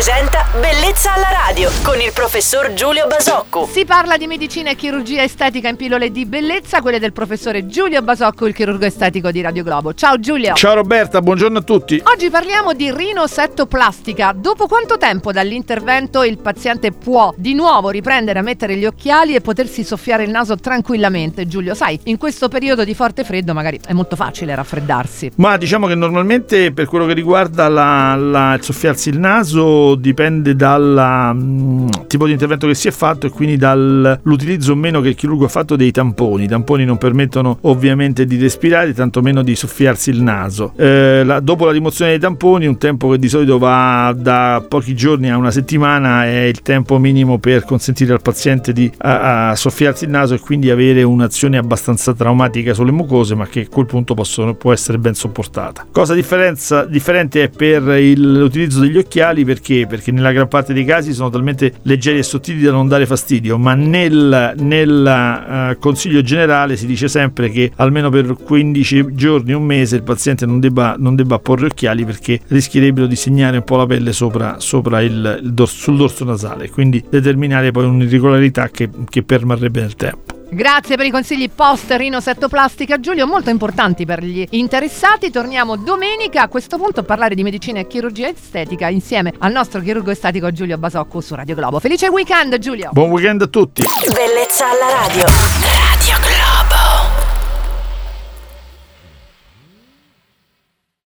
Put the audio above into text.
presenta Bellezza alla radio con il professor Giulio Basocco. Si parla di medicina e chirurgia estetica in pillole di bellezza, quelle del professore Giulio Basocco, il chirurgo estetico di Radio Globo. Ciao Giulio. Ciao Roberta, buongiorno a tutti. Oggi parliamo di rinosettoplastica. Dopo quanto tempo dall'intervento il paziente può di nuovo riprendere a mettere gli occhiali e potersi soffiare il naso tranquillamente? Giulio, sai, in questo periodo di forte freddo magari è molto facile raffreddarsi. Ma diciamo che normalmente per quello che riguarda la, la, il soffiarsi il naso dipende dal mm, tipo di intervento che si è fatto e quindi dall'utilizzo o meno che il chirurgo ha fatto dei tamponi. I tamponi non permettono ovviamente di respirare, tantomeno di soffiarsi il naso. Eh, la, dopo la rimozione dei tamponi, un tempo che di solito va da pochi giorni a una settimana è il tempo minimo per consentire al paziente di a, a soffiarsi il naso e quindi avere un'azione abbastanza traumatica sulle mucose, ma che a quel punto possono, può essere ben sopportata. Cosa differente è per il, l'utilizzo degli occhiali perché? Perché nella gran parte dei casi sono talmente leggeri e sottili da non dare fastidio, ma nel, nel uh, consiglio generale si dice sempre che almeno per 15 giorni, un mese, il paziente non debba, non debba porre occhiali perché rischierebbero di segnare un po' la pelle sopra, sopra il, il dorso, sul dorso nasale, quindi determinare poi un'irregolarità che, che permarrebbe nel tempo. Grazie per i consigli post rinosettoplastica Giulio, molto importanti per gli interessati. Torniamo domenica a questo punto a parlare di medicina e chirurgia estetica insieme al nostro chirurgo estetico Giulio Basocco su Radio Globo. Felice weekend Giulio! Buon weekend a tutti! Bellezza alla radio.